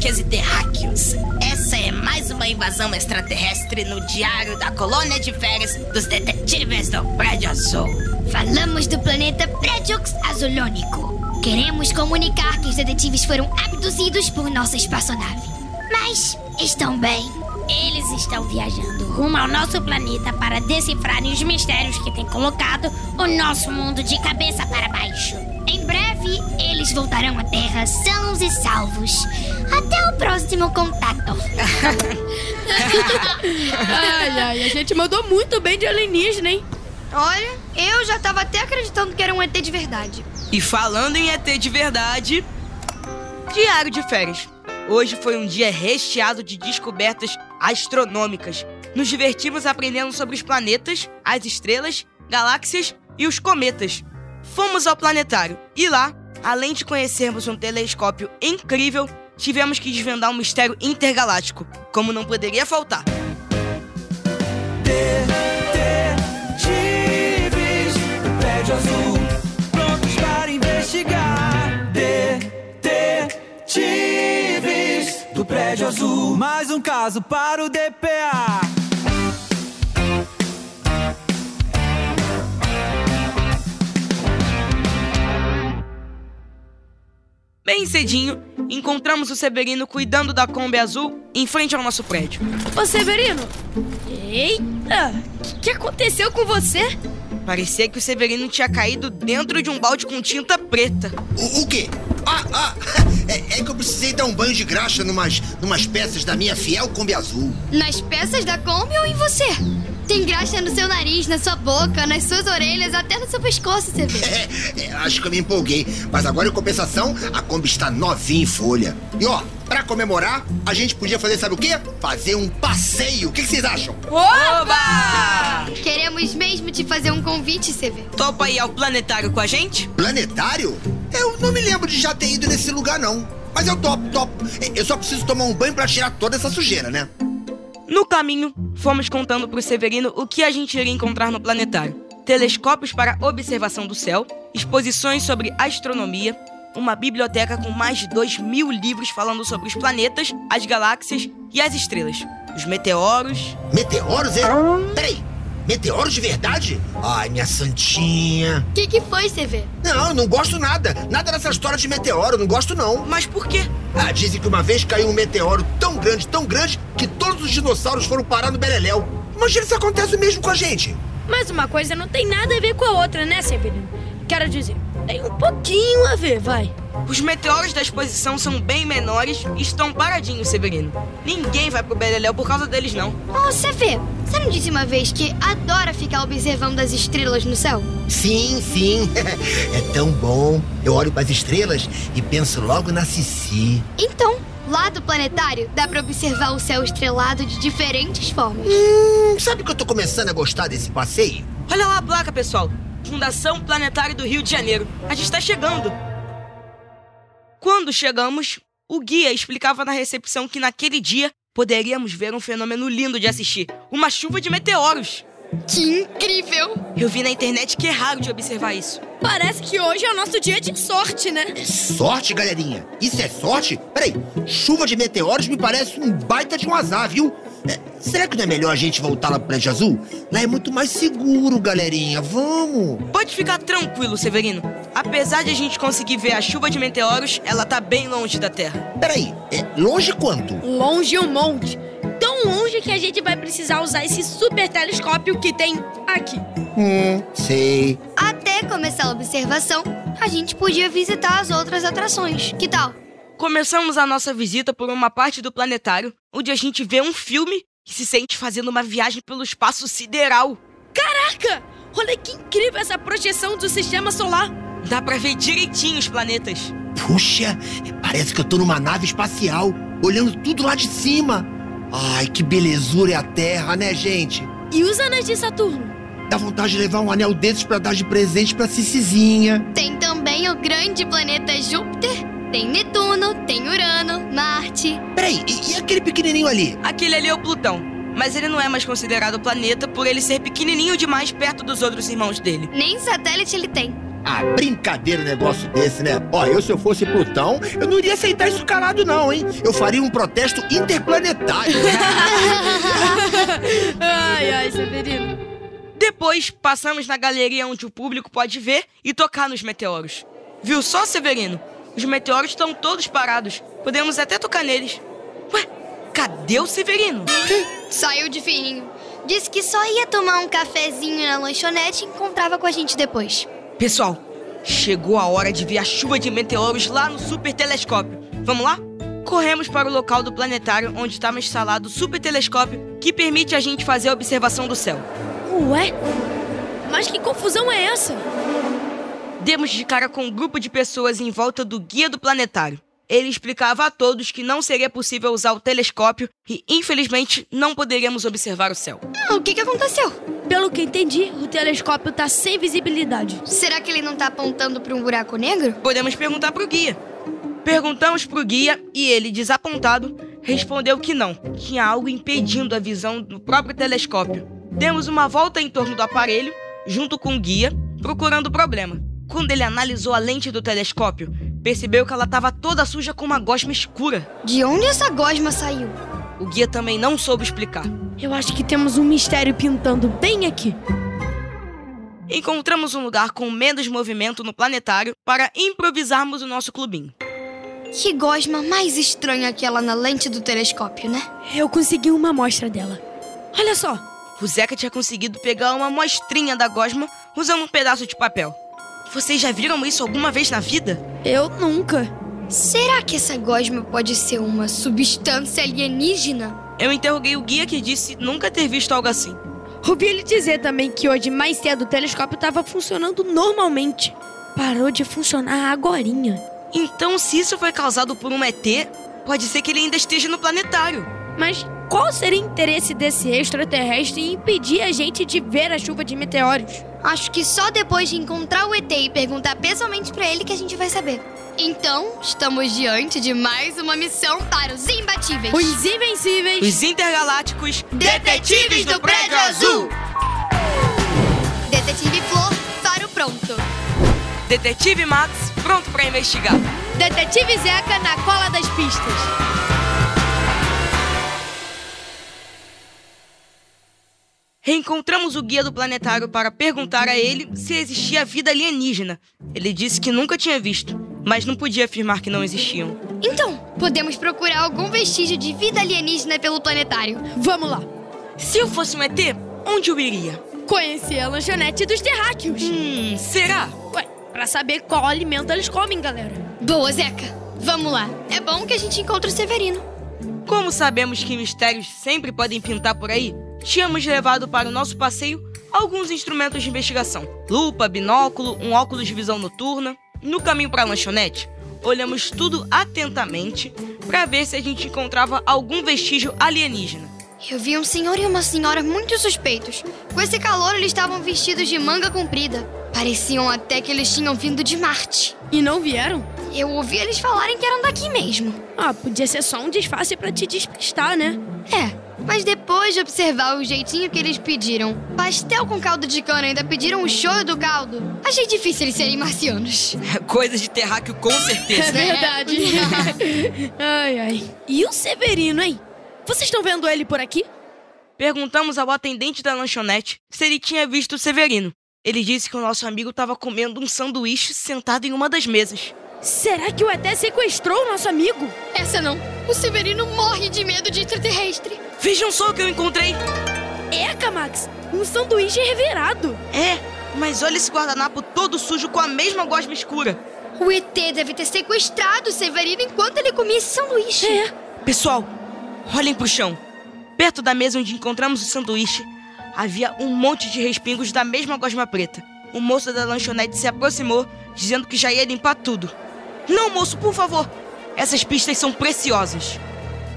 terráqueas e terráqueos. Essa é mais uma invasão extraterrestre no Diário da Colônia de Férias dos Detetives do Prédio Azul. Falamos do planeta Prédiox Azulônico. Queremos comunicar que os detetives foram abduzidos por nossa espaçonave. Mas estão bem. Eles estão viajando rumo ao nosso planeta para decifrarem os mistérios que têm colocado o nosso mundo de cabeça para baixo. Em breve, eles voltarão à Terra sãos e salvos. Até o próximo contato. ai, ai, a gente mandou muito bem de alienígena, hein? Olha, eu já tava até acreditando que era um ET de verdade. E falando em ET de verdade, diário de férias. Hoje foi um dia recheado de descobertas astronômicas. Nos divertimos aprendendo sobre os planetas, as estrelas, galáxias e os cometas. Fomos ao planetário e lá, além de conhecermos um telescópio incrível, tivemos que desvendar um mistério intergaláctico, como não poderia faltar. Detetives do prédio azul, prontos para investigar. Detetives do prédio azul, mais um caso para o DPA. Bem cedinho, encontramos o Severino cuidando da Kombi azul em frente ao nosso prédio. Ô Severino! Eita! O que, que aconteceu com você? Parecia que o Severino tinha caído dentro de um balde com tinta preta. O, o quê? Ah, ah! É, é, que eu precisei dar um banho de graxa numas, numas peças da minha fiel Kombi azul. Nas peças da Kombi ou em você? Tem graxa no seu nariz, na sua boca, nas suas orelhas, até no seu pescoço, você vê. É, é, acho que eu me empolguei. Mas agora, em compensação, a Kombi está novinha em folha. E ó, pra comemorar, a gente podia fazer, sabe o quê? Fazer um passeio. O que, que vocês acham? Oba! Queremos mesmo te fazer um convite, CV. Topa ir ao planetário com a gente? Planetário? Eu não me lembro de já ter ido nesse lugar, não. Mas eu topo, topo. Eu só preciso tomar um banho pra tirar toda essa sujeira, né? No caminho, fomos contando pro Severino o que a gente iria encontrar no planetário: telescópios para observação do céu, exposições sobre astronomia, uma biblioteca com mais de 2 mil livros falando sobre os planetas, as galáxias e as estrelas, os meteoros. Meteoros? É? Peraí, meteoros de verdade? Ai, minha santinha. O que, que foi, CV? Não, eu não gosto nada. Nada dessa história de meteoro, não gosto não. Mas por quê? Ah, dizem que uma vez caiu um meteoro tão grande, tão grande, que todos os dinossauros foram parar no Beleléu. Imagina se acontece o mesmo com a gente. Mas uma coisa não tem nada a ver com a outra, né, Severino? Quero dizer, tem um pouquinho a ver, vai. Os meteoros da exposição são bem menores e estão paradinhos, Severino. Ninguém vai pro Beleléu por causa deles, não. Ô, oh, CV, você não disse uma vez que adora ficar observando as estrelas no céu? Sim, sim. é tão bom. Eu olho para as estrelas e penso logo na Cici. Então, lá do planetário, dá para observar o céu estrelado de diferentes formas. Hum, sabe que eu tô começando a gostar desse passeio? Olha lá a placa, pessoal. Fundação Planetário do Rio de Janeiro. A gente está chegando. Quando chegamos, o guia explicava na recepção que naquele dia poderíamos ver um fenômeno lindo de assistir: uma chuva de meteoros. Que incrível! Eu vi na internet que é raro de observar isso. Parece que hoje é o nosso dia de sorte, né? É sorte, galerinha? Isso é sorte? Peraí, chuva de meteoros me parece um baita de um azar, viu? É, será que não é melhor a gente voltar lá pro Prédio Azul? Lá é muito mais seguro, galerinha. Vamos! Pode ficar tranquilo, Severino. Apesar de a gente conseguir ver a chuva de meteoros, ela tá bem longe da Terra. Peraí, é longe quanto? Longe um monte. Tão longe que a gente vai precisar usar esse super telescópio que tem aqui. Hum, sei. Até começar a observação, a gente podia visitar as outras atrações. Que tal? Começamos a nossa visita por uma parte do planetário, onde a gente vê um filme que se sente fazendo uma viagem pelo espaço sideral. Caraca! Olha que incrível essa projeção do sistema solar! Dá pra ver direitinho os planetas. Puxa, parece que eu tô numa nave espacial, olhando tudo lá de cima. Ai, que belezura é a Terra, né, gente? E os anéis de Saturno? Dá vontade de levar um anel desses pra dar de presente pra Cicizinha. Tem também o grande planeta Júpiter tem Netuno, tem Urano, Marte. Peraí, e, e aquele pequenininho ali? Aquele ali é o Plutão. Mas ele não é mais considerado planeta por ele ser pequenininho demais perto dos outros irmãos dele. Nem satélite ele tem. Ah, brincadeira um negócio desse, né? Ó, eu se eu fosse Plutão, eu não iria aceitar isso calado não, hein? Eu faria um protesto interplanetário. ai, ai, Severino. Depois, passamos na galeria onde o público pode ver e tocar nos meteoros. Viu só, Severino? Os meteoros estão todos parados. Podemos até tocar neles. Ué, cadê o Severino? Saiu de fininho. Disse que só ia tomar um cafezinho na lanchonete e encontrava com a gente depois. Pessoal, chegou a hora de ver a chuva de meteoros lá no super telescópio. Vamos lá? Corremos para o local do planetário onde estava instalado o super telescópio que permite a gente fazer a observação do céu. Ué? Mas que confusão é essa? Demos de cara com um grupo de pessoas em volta do guia do planetário. Ele explicava a todos que não seria possível usar o telescópio e, infelizmente, não poderíamos observar o céu. Ah, o que, que aconteceu? Pelo que entendi, o telescópio tá sem visibilidade. Será que ele não tá apontando para um buraco negro? Podemos perguntar pro guia. Perguntamos pro guia e ele, desapontado, respondeu que não. Tinha algo impedindo a visão do próprio telescópio. Demos uma volta em torno do aparelho, junto com o guia, procurando o problema. Quando ele analisou a lente do telescópio, percebeu que ela estava toda suja com uma gosma escura. De onde essa gosma saiu? O guia também não soube explicar. Eu acho que temos um mistério pintando bem aqui. Encontramos um lugar com menos movimento no planetário para improvisarmos o nosso clubinho. Que gosma mais estranha aquela na lente do telescópio, né? Eu consegui uma amostra dela. Olha só. O Zeca tinha conseguido pegar uma amostrinha da gosma usando um pedaço de papel. Vocês já viram isso alguma vez na vida? Eu nunca. Será que essa gosma pode ser uma substância alienígena? Eu interroguei o guia que disse nunca ter visto algo assim. Ouvi ele dizer também que hoje mais cedo o telescópio estava funcionando normalmente. Parou de funcionar agorinha. Então, se isso foi causado por um ET, pode ser que ele ainda esteja no planetário. Mas qual seria o interesse desse extraterrestre em impedir a gente de ver a chuva de meteoros? Acho que só depois de encontrar o ET e perguntar pessoalmente para ele que a gente vai saber. Então, estamos diante de mais uma missão para os imbatíveis. Os invencíveis. Os intergalácticos detetives do prédio azul. Detetive Flor, faro pronto. Detetive Max, pronto para investigar. Detetive Zeca na cola das pistas. Reencontramos o guia do planetário para perguntar a ele se existia vida alienígena. Ele disse que nunca tinha visto, mas não podia afirmar que não existiam. Então, podemos procurar algum vestígio de vida alienígena pelo planetário. Vamos lá. Se eu fosse um ET, onde eu iria? Conhecer a lanchonete dos terráqueos. Hum, será? Ué, pra saber qual alimento eles comem, galera. Boa, Zeca. Vamos lá. É bom que a gente encontre o Severino. Como sabemos que mistérios sempre podem pintar por aí, tínhamos levado para o nosso passeio alguns instrumentos de investigação: lupa, binóculo, um óculos de visão noturna. No caminho para a lanchonete, olhamos tudo atentamente para ver se a gente encontrava algum vestígio alienígena. Eu vi um senhor e uma senhora muito suspeitos. Com esse calor, eles estavam vestidos de manga comprida. Pareciam até que eles tinham vindo de Marte. E não vieram? Eu ouvi eles falarem que eram daqui mesmo. Ah, podia ser só um disfarce para te despistar, né? É, mas depois de observar o jeitinho que eles pediram, pastel com caldo de cana ainda pediram o show do caldo, achei difícil eles serem marcianos. Coisa de terráqueo com certeza. É verdade. ai, ai. E o Severino, hein? Vocês estão vendo ele por aqui? Perguntamos ao atendente da lanchonete se ele tinha visto o Severino. Ele disse que o nosso amigo estava comendo um sanduíche sentado em uma das mesas. Será que o ET sequestrou o nosso amigo? Essa não. O Severino morre de medo de extraterrestre. Vejam só o que eu encontrei. Eca, Max! Um sanduíche revirado. É, mas olha esse guardanapo todo sujo com a mesma gosma escura. O ET deve ter sequestrado o Severino enquanto ele comia esse sanduíche. É. Pessoal, olhem pro chão. Perto da mesa onde encontramos o sanduíche, havia um monte de respingos da mesma gosma preta. O moço da lanchonete se aproximou, dizendo que já ia limpar tudo. Não, moço, por favor. Essas pistas são preciosas.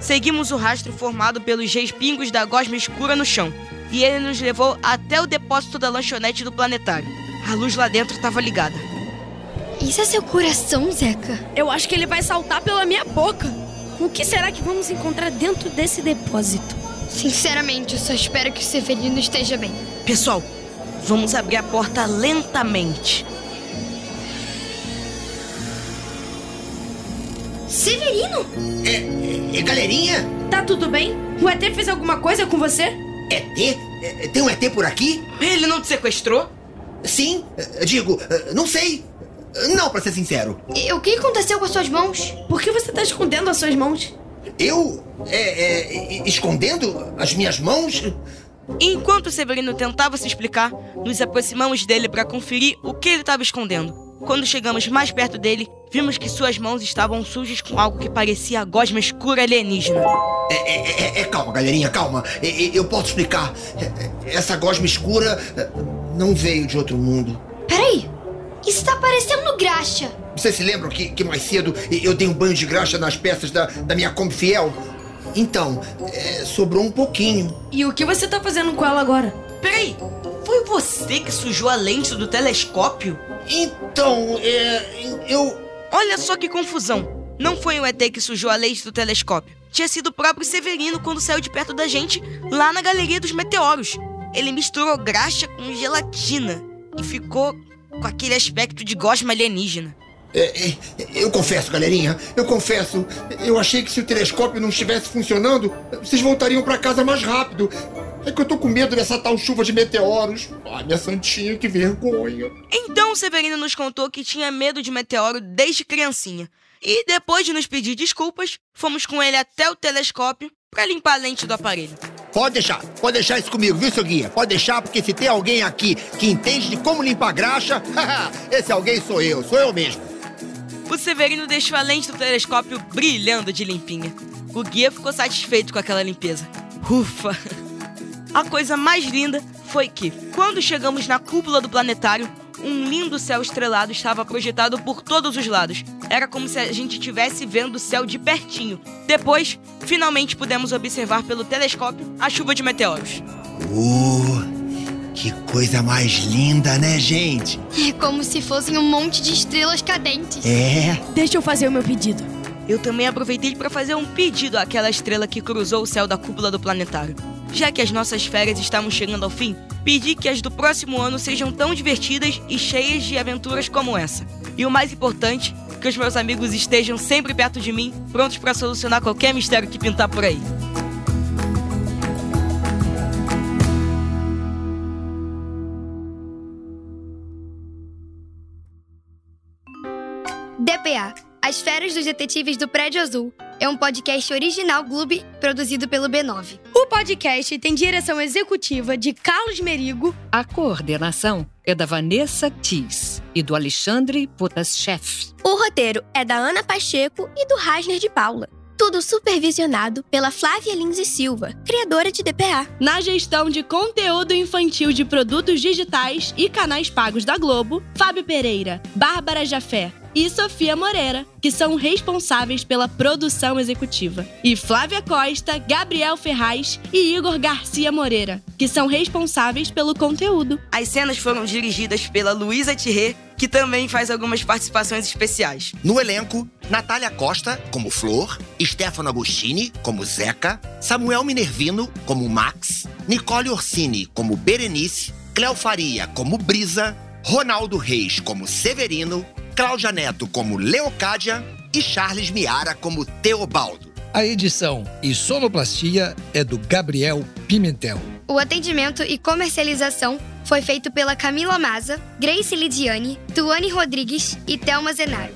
Seguimos o rastro formado pelos respingos da gosma escura no chão, e ele nos levou até o depósito da lanchonete do planetário. A luz lá dentro estava ligada. Isso é seu coração, Zeca? Eu acho que ele vai saltar pela minha boca. O que será que vamos encontrar dentro desse depósito? Sinceramente, eu só espero que o Severino esteja bem. Pessoal, vamos abrir a porta lentamente. Severino? É, é, galerinha? Tá tudo bem? O ET fez alguma coisa com você? ET? É, tem um ET por aqui? Ele não te sequestrou? Sim, é, digo, é, não sei. Não, pra ser sincero. E o que aconteceu com as suas mãos? Por que você tá escondendo as suas mãos? Eu? É, é, escondendo as minhas mãos? Enquanto Severino tentava se explicar, nos aproximamos dele para conferir o que ele estava escondendo. Quando chegamos mais perto dele, vimos que suas mãos estavam sujas com algo que parecia a gosma escura alienígena. É, é, é, é calma, galerinha, calma. eu posso explicar. essa gosma escura não veio de outro mundo. Peraí, isso tá parecendo graxa. Vocês se lembram que, que mais cedo eu dei um banho de graxa nas peças da, da minha Kombi Fiel? Então, é, sobrou um pouquinho. E o que você tá fazendo com ela agora? Peraí, foi você que sujou a lente do telescópio? Então, é. Eu. Olha só que confusão. Não foi o ET que sujou a lente do telescópio. Tinha sido o próprio Severino quando saiu de perto da gente, lá na Galeria dos Meteoros. Ele misturou graxa com gelatina e ficou com aquele aspecto de gosma alienígena. É, é, eu confesso, galerinha, eu confesso. Eu achei que se o telescópio não estivesse funcionando, vocês voltariam para casa mais rápido. É que eu tô com medo dessa tal chuva de meteoros. Ai, minha santinha, que vergonha. Então o Severino nos contou que tinha medo de meteoro desde criancinha. E depois de nos pedir desculpas, fomos com ele até o telescópio para limpar a lente do aparelho. Pode deixar, pode deixar isso comigo, viu, seu guia? Pode deixar, porque se tem alguém aqui que entende de como limpar graxa, esse alguém sou eu, sou eu mesmo. O Severino deixou a lente do telescópio brilhando de limpinha. O guia ficou satisfeito com aquela limpeza. Ufa! A coisa mais linda foi que, quando chegamos na cúpula do planetário, um lindo céu estrelado estava projetado por todos os lados. Era como se a gente estivesse vendo o céu de pertinho. Depois, finalmente pudemos observar pelo telescópio a chuva de meteoros. Uh, que coisa mais linda, né, gente? É como se fossem um monte de estrelas cadentes. É. Deixa eu fazer o meu pedido. Eu também aproveitei para fazer um pedido àquela estrela que cruzou o céu da cúpula do planetário. Já que as nossas férias estavam chegando ao fim, pedi que as do próximo ano sejam tão divertidas e cheias de aventuras como essa. E o mais importante, que os meus amigos estejam sempre perto de mim, prontos para solucionar qualquer mistério que pintar por aí. As Férias dos Detetives do Prédio Azul é um podcast original Gloob produzido pelo B9. O podcast tem direção executiva de Carlos Merigo. A coordenação é da Vanessa Tis e do Alexandre Potaschef. O roteiro é da Ana Pacheco e do Rasner de Paula. Tudo supervisionado pela Flávia Lins e Silva, criadora de DPA. Na gestão de conteúdo infantil de produtos digitais e canais pagos da Globo, Fábio Pereira, Bárbara Jafé, e Sofia Moreira, que são responsáveis pela produção executiva. E Flávia Costa, Gabriel Ferraz e Igor Garcia Moreira, que são responsáveis pelo conteúdo. As cenas foram dirigidas pela Luísa Thierry, que também faz algumas participações especiais. No elenco, Natália Costa como Flor, Stefano Agostini como Zeca, Samuel Minervino como Max, Nicole Orsini como Berenice, Cléo Faria como Brisa, Ronaldo Reis como Severino, Cláudia Neto como Leocádia e Charles Miara como Teobaldo. A edição e sonoplastia é do Gabriel Pimentel. O atendimento e comercialização foi feito pela Camila Maza, Grace Lidiane, Tuane Rodrigues e Thelma Zenaro.